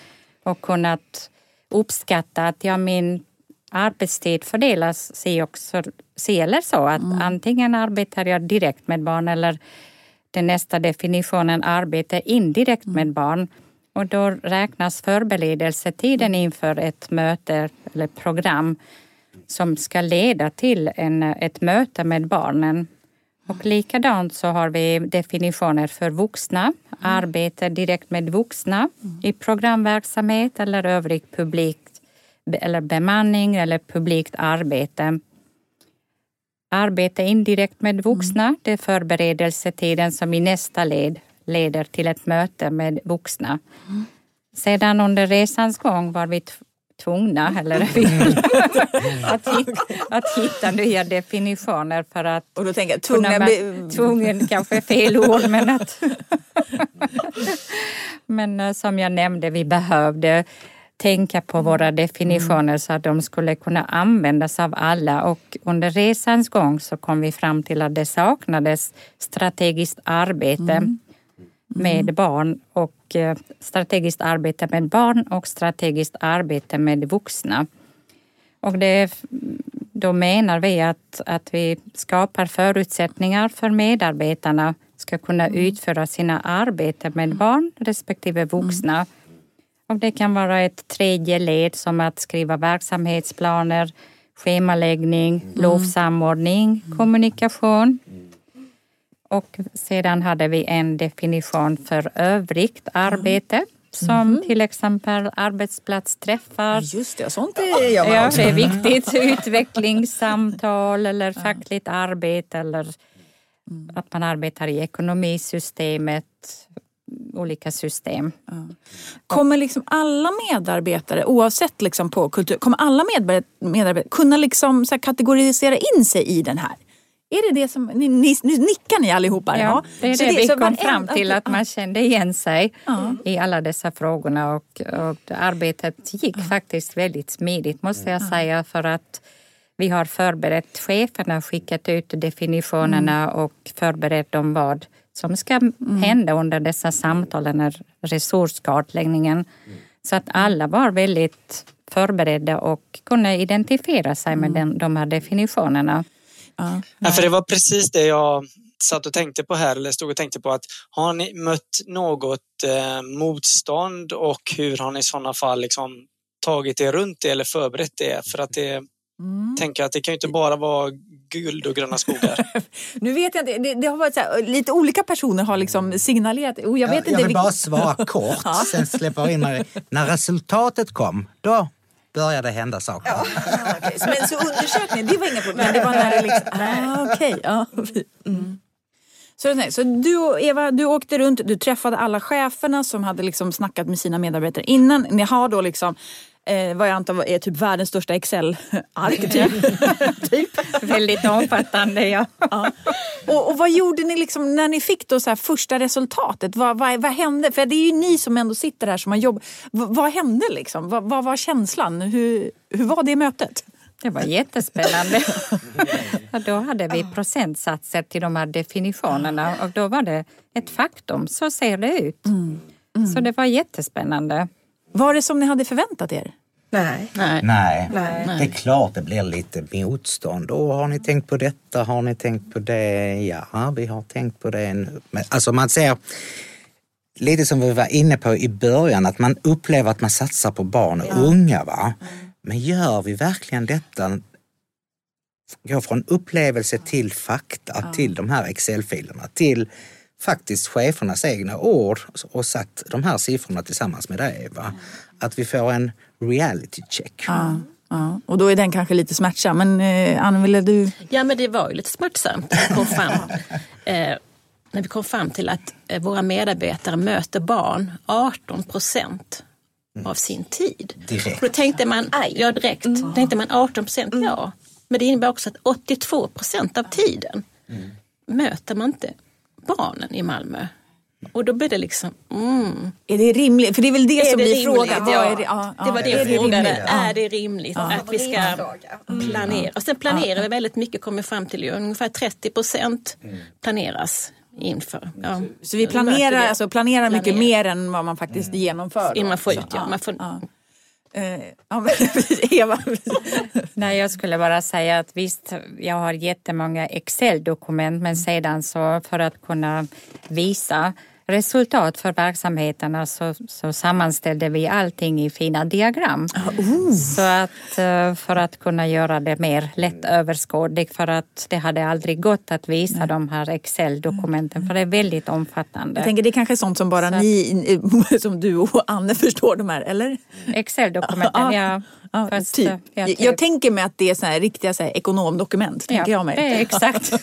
och kunnat uppskatta att ja, min arbetstid fördelas sig också si eller så. Att mm. Antingen arbetar jag direkt med barn eller den nästa definitionen arbete indirekt mm. med barn. Och då räknas förberedelsetiden inför ett möte eller program som ska leda till en, ett möte med barnen. Och likadant så har vi definitioner för vuxna, mm. arbete direkt med vuxna mm. i programverksamhet eller övrig publik eller bemanning eller publikt arbete. Arbete indirekt med vuxna, mm. det är förberedelsetiden som i nästa led leder till ett möte med vuxna. Mm. Sedan under resans gång var vi tvungna eller vill att, hitta, att hitta nya definitioner för att Och då tänker jag, tvungna... ma- tvungen kanske är fel ord men att men eh, som jag nämnde, vi behövde tänka på våra definitioner så att de skulle kunna användas av alla. Och under resans gång så kom vi fram till att det saknades strategiskt arbete med barn och eh, strategiskt arbete med barn och strategiskt arbete med vuxna. Och det, då menar vi att, att vi skapar förutsättningar för medarbetarna ska kunna utföra sina arbeten med barn respektive vuxna. Och det kan vara ett tredje led som att skriva verksamhetsplaner, schemaläggning, lovsamordning, kommunikation. Och sedan hade vi en definition för övrigt arbete som till exempel arbetsplatsträffar, Just det, sånt är jag Ja, det är viktigt. Utvecklingssamtal eller fackligt arbete eller att man arbetar i ekonomisystemet, olika system. Kommer liksom alla medarbetare, oavsett liksom på kultur, kommer alla medarbetare, medarbetare kunna liksom så här kategorisera in sig i den här? Är det det som, ni, ni, nu nickar ni allihopa? Ja, det är Så det vi så kom fram till, att man kände igen sig Ja. i alla dessa frågorna och, och arbetet gick faktiskt väldigt smidigt måste jag säga för att vi har förberett cheferna, skickat ut definitionerna och förberett om vad som ska hända under dessa samtal, den här resurskartläggningen. Så att alla var väldigt förberedda och kunde identifiera sig med den, de här definitionerna. Ja. Ja, för det var precis det jag satt och tänkte på här, eller stod och tänkte på att har ni mött något eh, motstånd och hur har ni i sådana fall liksom tagit er runt det eller förberett det? För att det, Mm. tänker att det kan ju inte bara vara guld och gröna skogar. Nu vet jag inte, det, det har varit så här, lite olika personer har liksom signalerat. Oh, jag vet jag, inte. jag vill bara svara kort, sen släpper jag in mig. När resultatet kom, då började det hända saker. Okej. Så- Men så undersökningen, det var inga problem. Men det var när det liksom... Ah, okej. Ja. Mm. Så, så du och Eva, du åkte runt, du träffade alla cheferna som hade liksom snackat med sina medarbetare innan. Ni har då liksom Eh, vad jag antar är typ världens största Excel-ark. Typ. typ. Väldigt omfattande, ja. Ja. Och, och vad gjorde ni liksom när ni fick då så första resultatet? Vad, vad, vad hände? För det är ju ni som ändå sitter här som har jobb. V, vad hände liksom? Vad, vad var känslan? Hur, hur var det mötet? Det var jättespännande. Då hade vi procentsatser till de här definitionerna och då var det ett faktum. Så ser det ut. Så det var jättespännande. Var det som ni hade förväntat er? Nej. Nej. Nej. Nej. det är klart det blir lite motstånd. Åh, har ni tänkt på detta? Har ni tänkt på det? Ja, vi har tänkt på det. nu. Men, alltså man ser, lite som vi var inne på i början, att man upplever att man satsar på barn och unga. Va? Men gör vi verkligen detta? Gå från upplevelse till fakta, till de här Excel-filerna, till faktiskt chefernas egna ord och satt de här siffrorna tillsammans med dig. Va? Att vi får en reality check. Ja. Ja. Och då är den kanske lite smärtsam. Men eh, Ann, ville du? Ja, men det var ju lite smärtsamt när vi kom fram, eh, när vi kom fram till att eh, våra medarbetare möter barn 18 procent av sin tid. Direkt. Då tänkte man, ja direkt, då tänkte man 18 procent, ja. Men det innebär också att 82 procent av tiden möter man inte barnen i Malmö. Och då blir det liksom, mm. Är det rimligt? För det är väl det Är som det blir rimligt? frågan. Ja, är det? Ja, det var ja. det Är jag frågade. Ja. Är det rimligt att vi ska planera? Och sen planerar vi väldigt mycket, kommer fram till ungefär 30 procent planeras inför. Ja. Så vi Då planerar, alltså, planerar mycket Planerar. mer än vad man faktiskt genomför. Innan man får ut, ja. Man får, Eh, ja, Eva. Nej, jag skulle bara säga att visst, jag har jättemånga Excel-dokument men sedan så för att kunna visa resultat för verksamheterna så, så sammanställde vi allting i fina diagram. Så att eh, för att kunna göra det mer lättöverskådligt för att det hade aldrig gått att visa de här Excel-dokumenten för det är väldigt omfattande. Jag tänker det är kanske sånt som bara Så ni, som du och Anne förstår de här, eller? Excel-dokumenten, ja. Ja, Fast, typ. eh, jag, jag typ- tänker mig att det är så här riktiga så här ekonomdokument. tänker jag mig. är exakt.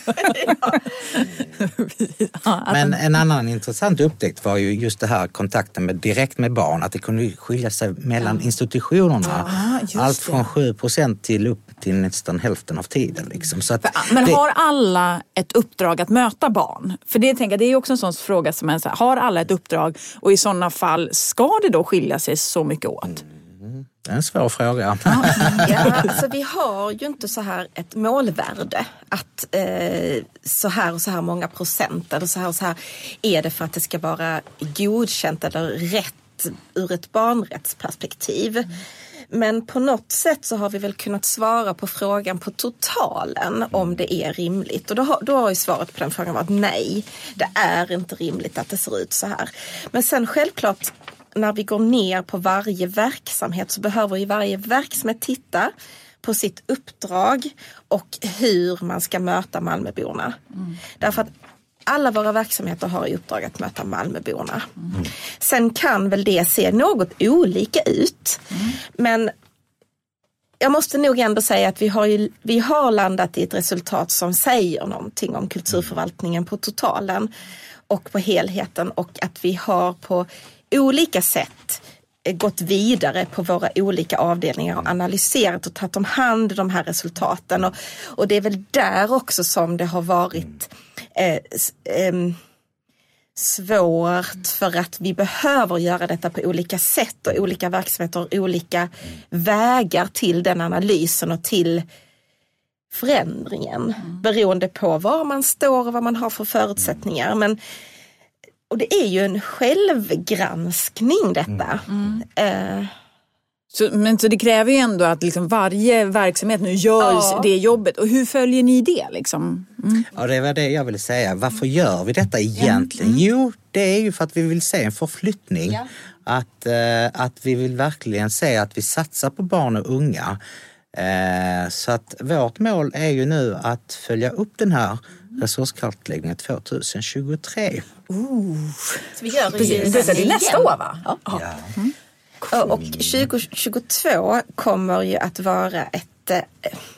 Ja, Men de- en annan intressant upptäckt var ju just det här kontakten med, direkt med barn, att det kunde skilja sig mellan institutionerna. Ja, just Allt från 7 procent till upp till nästan hälften av tiden. Liksom. Så att Men det, har alla ett uppdrag att möta barn? För det, tänker jag, det är ju också en sån fråga som är så här, har alla ett uppdrag och i sådana fall, ska det då skilja sig så mycket åt? Det är en svår fråga. Ja, alltså vi har ju inte så här ett målvärde att eh, så här och så här många procent eller så här och så här är det för att det ska vara godkänt eller rätt ur ett barnrättsperspektiv. Men på något sätt så har vi väl kunnat svara på frågan på totalen om det är rimligt. Och då har, då har ju svaret på den frågan varit nej. Det är inte rimligt att det ser ut så här. Men sen självklart när vi går ner på varje verksamhet så behöver ju varje verksamhet titta på sitt uppdrag och hur man ska möta Malmöborna. Därför att alla våra verksamheter har i uppdrag att möta Malmöborna. Sen kan väl det se något olika ut. Men jag måste nog ändå säga att vi har, ju, vi har landat i ett resultat som säger någonting om kulturförvaltningen på totalen och på helheten och att vi har på olika sätt eh, gått vidare på våra olika avdelningar och analyserat och tagit om hand de här resultaten. Och, och det är väl där också som det har varit eh, s- ehm, svårt för att vi behöver göra detta på olika sätt och olika verksamheter har olika vägar till den analysen och till förändringen. Beroende på var man står och vad man har för förutsättningar. Men, och det är ju en självgranskning detta. Eh, Så, men så det kräver ju ändå att liksom varje verksamhet nu gör Ja. det jobbet. Och hur följer ni det? Liksom? Mm. Ja, det var det jag ville säga. Varför gör vi detta egentligen? Jo, det är ju för att vi vill se en förflyttning. Att, eh, att vi vill verkligen se att vi satsar på barn och unga. Eh, så att vårt mål är ju nu att följa upp den här resurskartläggningen 2023. så vi gör Precis, ju det är nästa år va? Ja. Och 2022 kommer ju att vara ett, eh,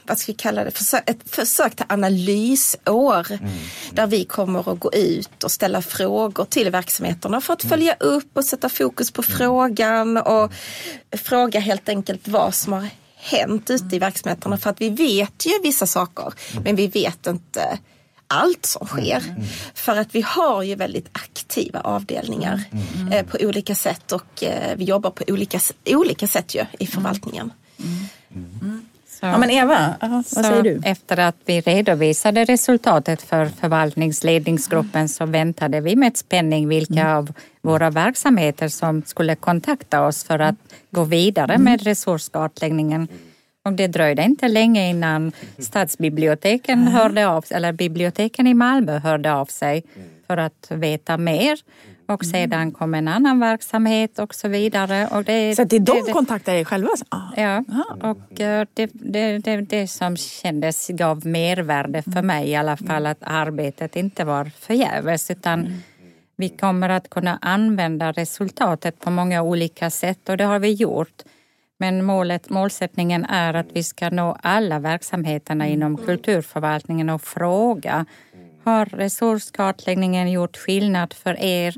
vad ska vi kalla det, försök, ett försök till analysår. Där vi kommer att gå ut och ställa frågor till verksamheterna för att följa upp och sätta fokus på frågan och fråga helt enkelt vad som har hänt ute i verksamheterna. För att vi vet ju vissa saker men vi vet inte allt som sker. För att vi har ju väldigt aktiva avdelningar eh, på olika sätt och eh, vi jobbar på olika, olika sätt ju i förvaltningen. Så, Ja, men Eva, ja, vad så säger du? Efter att vi redovisade resultatet för förvaltningsledningsgruppen så väntade vi med spänning vilka av våra verksamheter som skulle kontakta oss för att gå vidare med resurskartläggningen. Och det dröjde inte länge innan stadsbiblioteken hörde av eller biblioteken i Malmö hörde av sig för att veta mer. Och sedan kom en annan verksamhet och så vidare. Och det, Så det är de det- kontaktar er själva? Ah. Ja, och eh, det, det, det, det som kändes gav mervärde för mig i alla fall att arbetet inte var förgäves utan vi kommer att kunna använda resultatet på många olika sätt och det har vi gjort. Men målet, målsättningen är att vi ska nå alla verksamheterna inom kulturförvaltningen och fråga har resurskartläggningen gjort skillnad för er?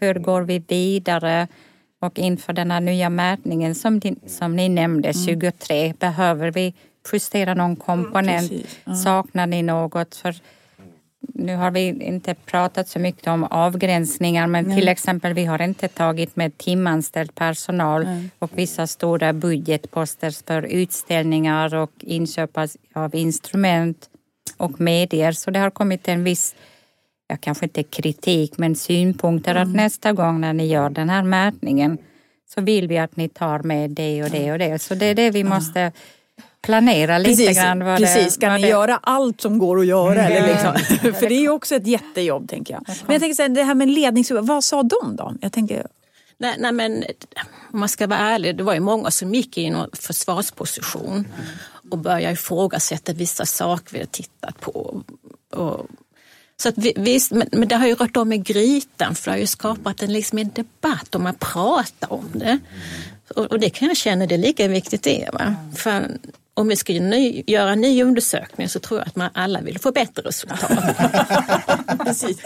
Hur går vi vidare? Och inför den här nya mätningen som, din, som ni nämnde, 23, behöver vi justera någon komponent? Precis, ja. Saknar ni något? För nu har vi inte pratat så mycket om avgränsningar men till exempel vi har inte tagit med timanställd personal och vissa stora budgetposter för utställningar och inköp av- instrument och medier. Så det har kommit en viss, ja kanske inte kritik, men synpunkter att nästa gång när ni gör den här mätningen så vill vi att ni tar med det och det och det. Så det är det vi måste planera lite Precis, grann. vad precis. ska vad ni det- göra allt som går att göra? Eller liksom? För det är ju också ett jättejobb tänker jag. Men jag tänker så här, det här med lednings... Vad sa de då? Jag tänker, Nej, nej, men om man ska vara ärlig, det var ju många som gick i någon försvarsposition och började ifrågasätta vissa saker vi hade tittat på. Och Så att vi, visst, men, men det har ju rört om i grytan för det har ju skapat en, liksom en debatt och man pratar om det. Och, och det kan jag känna, det är lika viktigt det. Va? För om vi ska ny, göra en ny undersökning så tror jag att man alla vill få bättre resultat. Precis.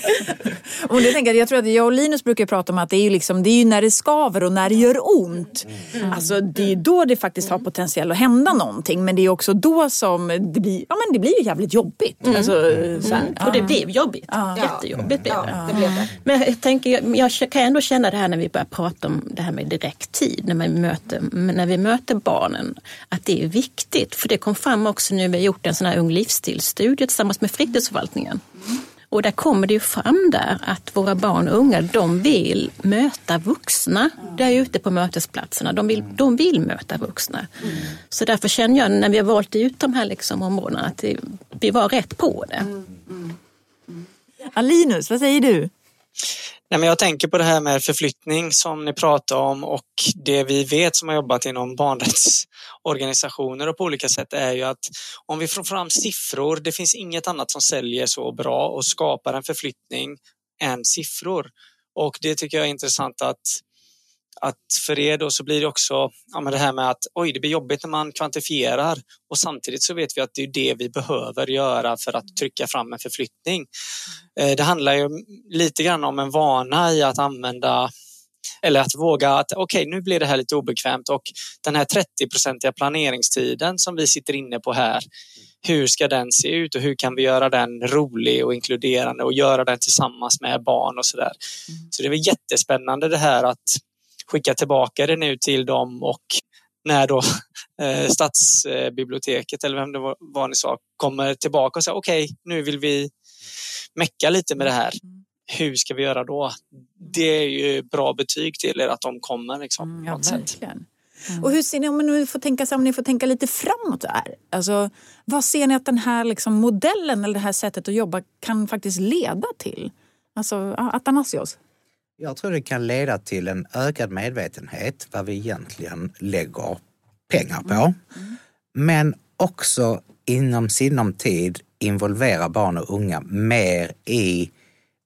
Och det tänker jag, jag tror att jag och Linus brukar prata om att det är ju, liksom, det är när det skaver och när det gör ont. Mm. Alltså, det är då det faktiskt har potential att hända någonting. Men det är också då som det blir, ja, men det blir ju jävligt jobbigt. Mm. Alltså, så här, mm. Och det blev jobbigt. Ja. Jättejobbigt blev det. det, blev det. Men jag, tänker, jag, jag kan ändå känna det här när vi börjar prata om det här med direkt tid. När, man möter, när vi möter barnen. Att det är viktigt viktigt, för det kom fram också nu vi har gjort en sån här ung livsstilsstudie tillsammans med fritidsförvaltningen. Och där kommer det ju fram där att våra barn och unga, de vill möta vuxna där ute på mötesplatserna. De vill, de vill möta vuxna. Mm. Så därför känner jag när vi har valt ut de här liksom områdena att vi var rätt på det. Mm. Mm. Alinus, vad säger du? Nej, men jag tänker på det här med förflyttning som ni pratar om och det vi vet som har jobbat inom barnrättsorganisationer och på olika sätt är ju att om vi får fram siffror, det finns inget annat som säljer så bra och skapar en förflyttning än siffror. Och det tycker jag är intressant att att för er då så blir det också ja, det här med att oj, det blir jobbigt när man kvantifierar och samtidigt så vet vi att det är det vi behöver göra för att trycka fram en förflyttning. Eh, det handlar ju lite grann om en vana i att använda eller att våga att okej, okay, nu blir det här lite obekvämt och den här 30-procentiga planeringstiden som vi sitter inne på här, hur ska den se ut och hur kan vi göra den rolig och inkluderande och göra den tillsammans med barn och så där. Mm. Så det är jättespännande det här att skicka tillbaka det nu till dem och när då eh, stadsbiblioteket eller vem det var, var ni sa kommer tillbaka och säger okej, okay, nu vill vi mecka lite med det här. Hur ska vi göra då? Det är ju bra betyg till er att de kommer. Liksom, mm, ja, verkligen. Mm. Och hur ser ni, om ni får tänka, om ni får tänka lite framåt här. Alltså, vad ser ni att den här liksom, modellen eller det här sättet att jobba kan faktiskt leda till? Alltså, Atanasios? Jag tror det kan leda till en ökad medvetenhet vad vi egentligen lägger pengar på. Mm. Mm. Men också inom sinom tid involvera barn och unga mer i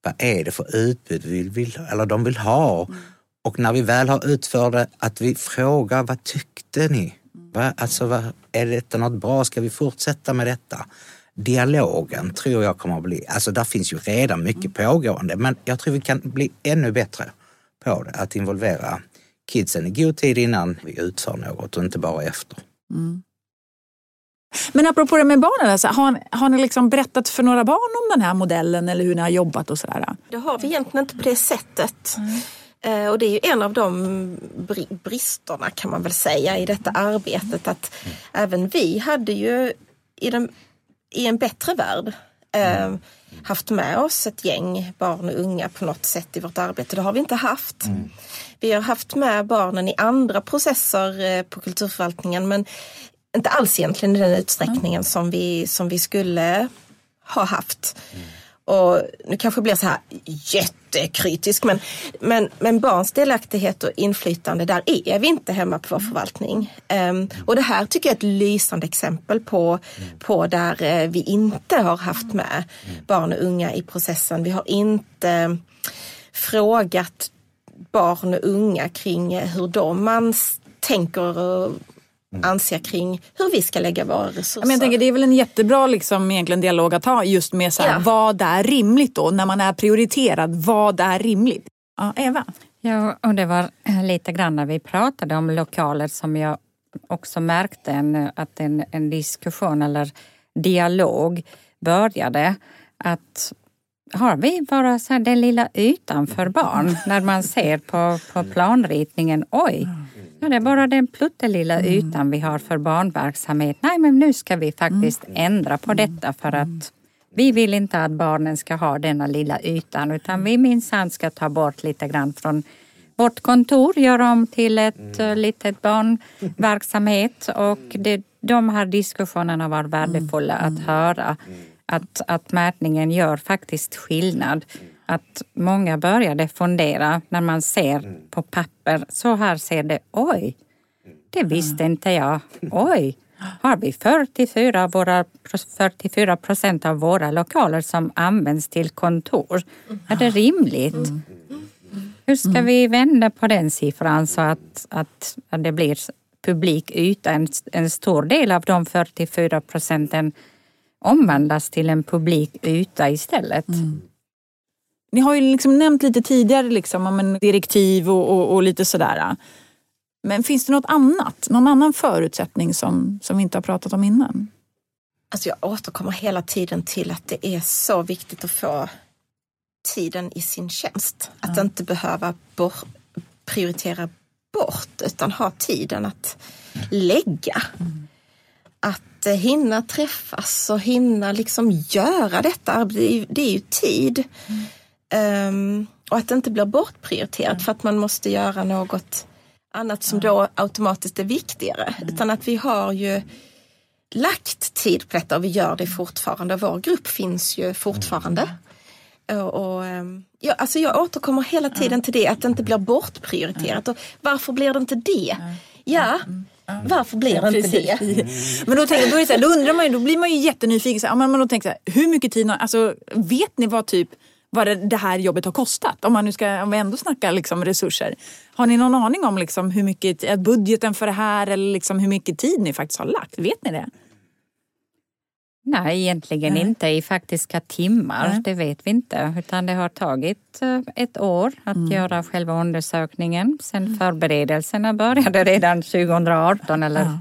vad är det för utbud vi vill, eller de vill ha. Mm. Och när vi väl har utfört det, att vi frågar vad tyckte ni? Va? Alltså, vad, är detta något bra? Ska vi fortsätta med detta? Dialogen tror jag kommer att bli, alltså där finns ju redan mycket pågående, men jag tror vi kan bli ännu bättre på det, att involvera kidsen i god tid innan vi utför något och inte bara efter. Mm. Men apropå det med barnen, alltså, har, har ni liksom berättat för några barn om den här modellen eller hur ni har jobbat och sådär? Det har vi egentligen inte på det sättet. Mm. Eh, och det är ju en av de bristerna kan man väl säga i detta arbetet att mm. även vi hade ju i den i en bättre värld eh, haft med oss ett gäng barn och unga på något sätt i vårt arbete. Det har vi inte haft. Mm. Vi har haft med barnen i andra processer eh, på kulturförvaltningen men inte alls egentligen i den utsträckningen mm. som, vi, som vi skulle ha haft. Mm. Och nu kanske blir så här jättekritisk men, men, men barns delaktighet och inflytande, där är vi inte hemma på vår förvaltning. Um, och det här tycker jag är ett lysande exempel på, på där uh, vi inte har haft med barn och unga i processen. Vi har inte frågat barn och unga kring hur de man tänker och Mm. anser kring hur vi ska lägga våra resurser. Men jag tänker, det är väl en jättebra liksom, egentligen dialog att ha just med så här, ja. vad är rimligt då när man är prioriterad. Vad är rimligt? Ja, Eva? Ja, och det var lite grann när vi pratade om lokaler som jag också märkte en, att en, en diskussion eller dialog började. Att har vi bara så här den lilla ytan för barn när man ser på, på planritningen, oj, Ja, det är bara den pluttelilla mm. ytan vi har för barnverksamhet. Nej, men nu ska vi faktiskt mm. ändra på detta för att vi vill inte att barnen ska ha denna lilla ytan utan vi minsann ska ta bort lite grann från vårt kontor, göra om till ett mm. litet barnverksamhet och det, de här diskussionerna var värdefulla att höra. Att, att mätningen gör faktiskt skillnad att många började fundera när man ser mm. på papper, så här ser det, oj, det visste inte jag, oj. har vi 44, våra, 44 procent av våra lokaler som används till kontor. Är det rimligt? Mm. Hur ska vi vända på den siffran så att, att, att det blir publik yta? En, en stor del av de 44 procenten omvandlas till en publik yta istället. Mm. Ni har ju liksom nämnt lite tidigare liksom, om en direktiv och, och, och, lite sådär. Men finns det något annat? Någon annan förutsättning som, som vi inte har pratat om innan? Alltså jag återkommer hela tiden till att det är så viktigt att få tiden i sin tjänst. Att inte behöva bor, prioritera bort utan ha tiden att lägga. Mm. Att eh, hinna träffas och hinna liksom göra detta. Det är ju tid. Mm. Um, och att det inte blir bortprioriterat mm. för att man måste göra något annat som då automatiskt är viktigare. Mm. Utan att vi har ju lagt tid på detta och vi gör det fortfarande. Vår grupp finns ju fortfarande. Mm. Och, och, ehm, ja, alltså jag återkommer hela tiden till det, att det inte blir bortprioriterat. Och varför blir det inte det? Ja, varför blir det inte det? Men då, tänker, då, är så här, då undrar man ju, då blir man ju jättenyfiken. Så här, men då tänker så här, hur mycket tid, alltså, vet ni vad typ vad det här jobbet har kostat. Om, man nu ska, om vi ändå snackar liksom resurser. Har ni någon aning om liksom hur mycket budgeten för det här eller liksom hur mycket tid ni faktiskt har lagt? Vet ni det? Nej, egentligen Nej. inte i faktiska timmar. Nej. Det vet vi inte. Utan det har tagit eh, ett år att mm. göra själva undersökningen. Sen mm. förberedelserna började redan 2018. Eller, ja.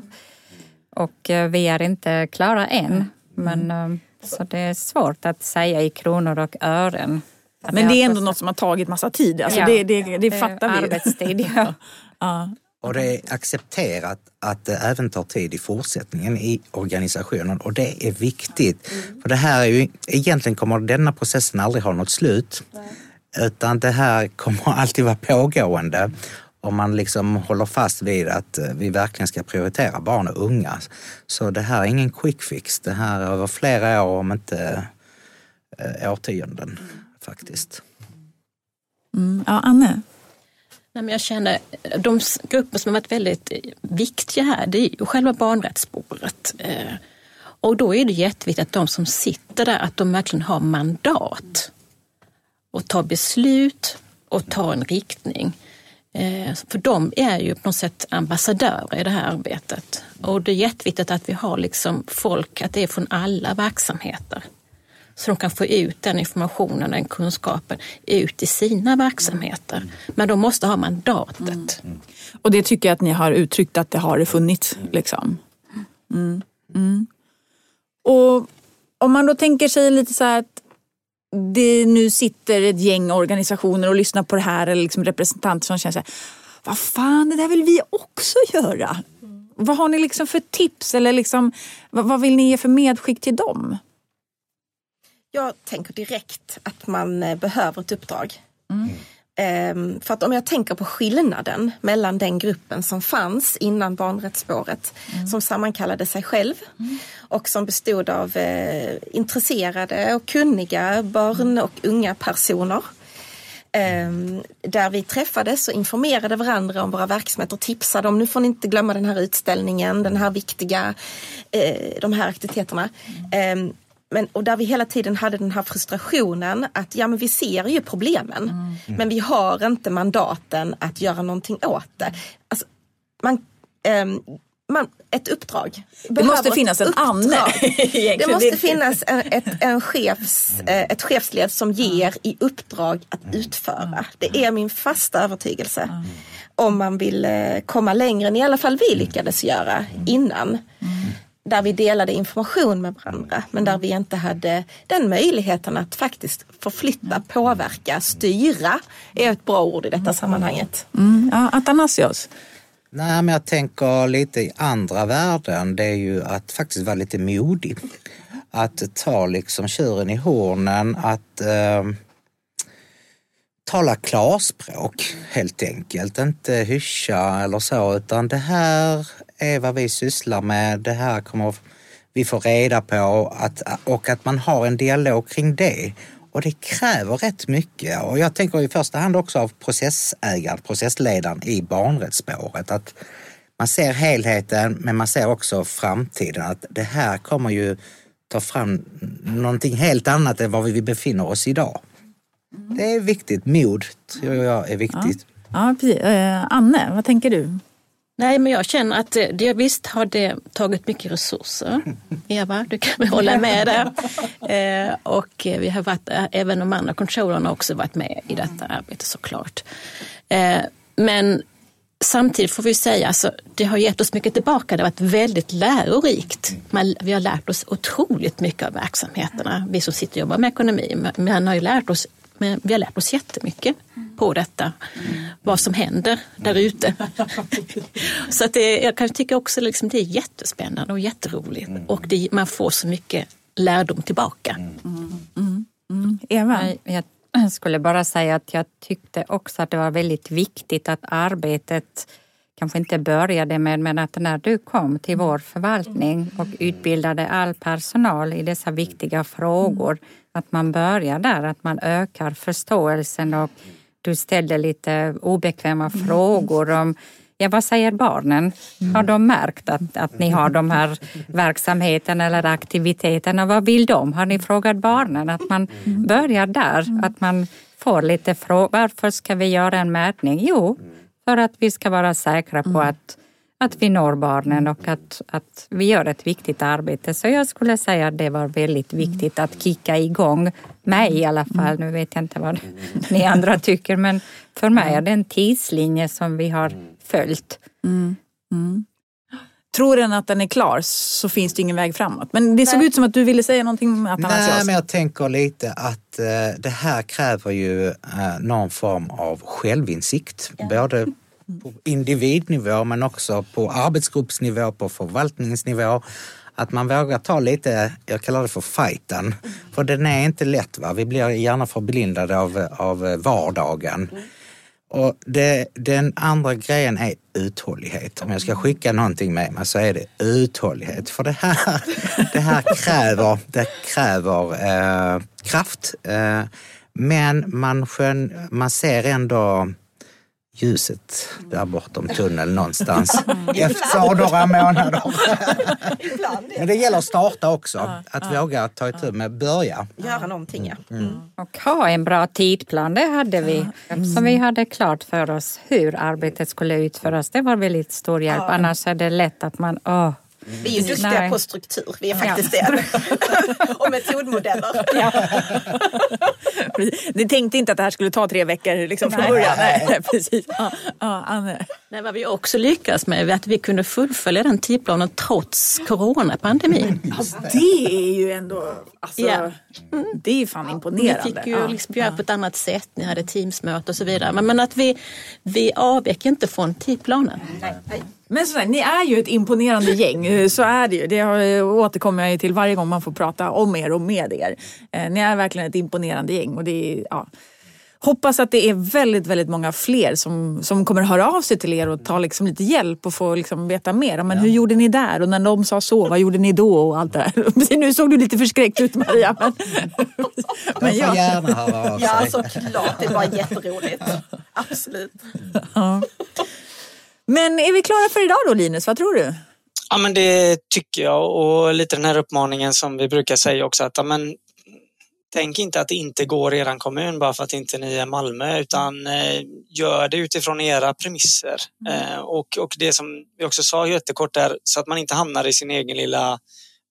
Och eh, vi är inte klara än. Men mm. Eh, så det är svårt att säga i kronor och ören. Men det är ändå något som har tagit massa tid. Alltså ja, det, det, det, det fattar vi. Arbetstid, ja. ja. Och det är accepterat att det även tar tid i fortsättningen i organisationen och det är viktigt. Mm. För det här är ju, egentligen kommer denna processen aldrig ha något slut. Nej. Utan det här kommer alltid vara pågående om man liksom håller fast vid att eh, vi verkligen ska prioritera barn och unga. Så det här är ingen quick fix. Det här är över flera år, om inte eh, årtionden faktiskt. Mm. Ja, Anne? Nej, men jag känner, de grupper som har varit väldigt viktiga här, det är ju själva barnrättsspåret. Eh, och då är det jätteviktigt att de som sitter där, att de verkligen har mandat och ta beslut och ta en riktning. Eh, för de är ju på något sätt ambassadörer i det här arbetet. Och det är jätteviktigt att vi har liksom folk, att det är från alla verksamheter. Så de kan få ut den informationen, den kunskapen ut i sina verksamheter. Men de måste ha mandatet. Mm. Och det tycker jag att ni har uttryckt att det har funnits. Liksom. Mm. Mm. Och om man då tänker sig lite så här att det nu sitter ett gäng organisationer och lyssnar på det här eller liksom representanter som känner så här, vad fan, det där vill vi också göra. Mm. Vad har ni liksom för tips eller liksom, vad, vad vill ni ge för medskick till dem? Jag tänker direkt att man eh, behöver ett uppdrag. Mm. Ehm, för att om jag tänker på skillnaden mellan den gruppen som fanns innan barnrättsspåret mm. som sammankallade sig själv mm. och som bestod av eh, intresserade och kunniga barn och unga personer. Um, där vi träffades och informerade varandra om våra verksamheter och tipsade om nu får ni inte glömma den här utställningen, den här viktiga, uh, de här aktiviteterna. Um, men, och där vi hela tiden hade den här frustrationen att ja men vi ser ju problemen mm. men vi har inte mandaten att göra någonting åt det. Alltså, man, um, man, ett uppdrag. Det måste finnas en Anne. det måste finnas en, ett, en chefs, eh, ett chefsled som ger i uppdrag att utföra. Det är min fasta övertygelse. Om man vill eh, komma längre än i alla fall vi lyckades göra innan där vi delade information med varandra men där vi inte hade den möjligheten att faktiskt förflytta, påverka, styra är ett bra ord i detta sammanhanget. Mm. Ja, Athanasios? Nej, men jag tänker lite i andra världen. Det är ju att faktiskt vara lite modig. Att ta liksom tjuren i hornen, att eh, tala klarspråk helt enkelt. Inte hyscha eller så, utan det här är vad vi sysslar med. Det här kommer vi få reda på att, och att man har en dialog kring det. Och det kräver rätt mycket. Och jag tänker i första hand också av processägaren, processledaren i barnrättsspåret. Att man ser helheten men man ser också framtiden. Att det här kommer ju ta fram någonting helt annat än var vi befinner oss idag. Det är viktigt. Mod tror jag är viktigt. Ja, precis. Eh, Anne, vad tänker du? Nej, men jag känner att det, det visst har det tagit mycket resurser. Eva, du kan väl hålla med där. Eh, och vi har varit, eh, även de andra controllerna har också varit med i detta arbete såklart. Eh, men samtidigt får vi säga, alltså, det har gett oss mycket tillbaka. Det har varit väldigt lärorikt. Man, vi har lärt oss otroligt mycket av verksamheterna, vi som sitter och jobbar med ekonomi. Men man har ju lärt oss men vi har lärt oss jättemycket på detta, vad som händer där ute. så att det, jag kan tycka också liksom det är jättespännande och jätteroligt och det, man får så mycket lärdom tillbaka. Mm. Eva? Jag skulle bara säga att jag tyckte också att det var väldigt viktigt att arbetet kanske inte började med, men att när du kom till vår förvaltning och utbildade all personal i dessa viktiga frågor, att man börjar där, att man ökar förståelsen och du ställde lite obekväma frågor om Ja, vad säger barnen? Har de märkt att, att ni har de här verksamheterna eller aktiviteterna? Vad vill de? Har ni frågat barnen? Att man börjar där, att man får lite frågor. Varför ska vi göra en mätning? Jo, för att vi ska vara säkra på att, att vi når barnen och att, att vi gör ett viktigt arbete. Så jag skulle säga att det var väldigt viktigt att kicka igång mig i alla fall. Nu vet jag inte vad ni andra tycker men för mig är det en tidslinje som vi har följt. Tror den att den är klar så finns det ingen väg framåt. Men det såg ut som att du ville säga någonting Athanasios. Nej, men jag tänker lite att eh, det här kräver ju eh, någon form av självinsikt. Både på individnivå men också på arbetsgruppsnivå, på förvaltningsnivå. Att man vågar ta lite, jag kallar det för fighten. För den är inte lätt. Va? Vi blir gärna förblindade av, av vardagen. Och det, den andra grejen är uthållighet. Om jag ska skicka någonting med mig så är det uthållighet. För det här, det här kräver, det kräver eh, kraft. Eh, men man, skön, man ser ändå ljuset där bortom tunneln någonstans efter några månader. Men det gäller att starta också, att våga ta itu med, börja. Göra någonting, ja. Och ha en bra tidplan, det hade vi. Så vi hade klart för oss hur arbetet skulle utföras. Det var väldigt stor hjälp. Annars är det lätt att man, åh, Vi är ju duktiga Nej. på struktur, vi är faktiskt det. och metodmodeller. Ni tänkte inte att det här skulle ta tre veckor liksom, från början? Nej, precis. Ja, ja. Nej, vad vi också lyckas med är att vi kunde fullfölja den tidsplanen trots coronapandemin. Det är ju ändå... Alltså, Ja. Det är ju fan Ni imponerande. fick ju Ja. liksom göra på ett annat sätt, ni hade teamsmöte och så vidare. Men, men att vi, vi avvek inte från tidplanen. Men sådär, ni är ju ett imponerande gäng, eh, så är det ju. Det har- eh, återkommer jag ju till varje gång man får prata om er och med er. Eh, Ni är verkligen ett imponerande gäng och det är, ja. Hoppas att det är väldigt, väldigt många fler som, som kommer höra av sig till er och ta liksom lite hjälp och få liksom veta mer. Men hur gjorde ni där? Och när de sa så, vad gjorde ni då? Och allt det där. Nu såg du lite förskräckt ut Maria. Men, men får jag, gärna höra av sig. Ja, såklart. Det var jätteroligt. Absolut. Men är vi klara för idag då Linus? Vad tror du? Ja, men det tycker jag och lite den här uppmaningen som vi brukar säga också att ja, men, tänk inte att det inte går i er kommun bara för att inte ni är Malmö utan eh, gör det utifrån era premisser. Eh, och, och det som vi också sa jättekort där så att man inte hamnar i sin egen lilla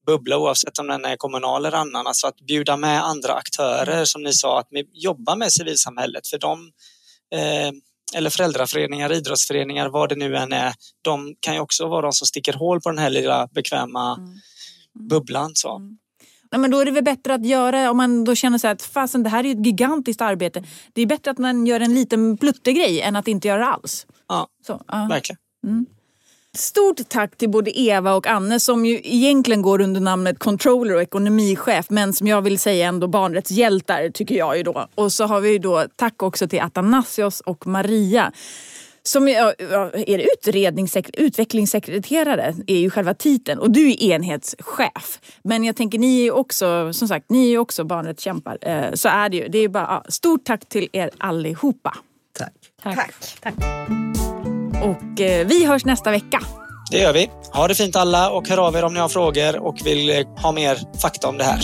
bubbla oavsett om den är kommunal eller annan. Alltså att bjuda med andra aktörer som ni sa, att vi jobbar med civilsamhället för de eh, eller föräldraföreningar, idrottsföreningar, vad det nu än är, de kan ju också vara de som sticker hål på den här lilla bekväma bubblan. Så. Nej, men då är det väl bättre att göra, om man då känner så att fasen det här är ett gigantiskt arbete. Det är bättre att man gör en liten pluttegrej än att inte göra alls. Ja, Så, ja. verkligen. Stort tack till både Eva och Anne som ju egentligen går under namnet controller och ekonomichef men som jag vill säga ändå barnrättshjältar tycker jag ju då. Och så har vi ju då tack också till Athanasios och Maria. Som är, ja, är utredningssek- utvecklingssekreterare är ju själva titeln och du är enhetschef. Men jag tänker ni är ju också, som sagt, ni är ju också barnrättskämpar. Eh, Så är det ju. Det är bara, stort tack till er allihopa. Tack. Tack. Tack. Och eh, vi hörs nästa vecka. Det gör vi. Ha det fint alla och hör av er om ni har frågor och vill eh, ha mer fakta om det här.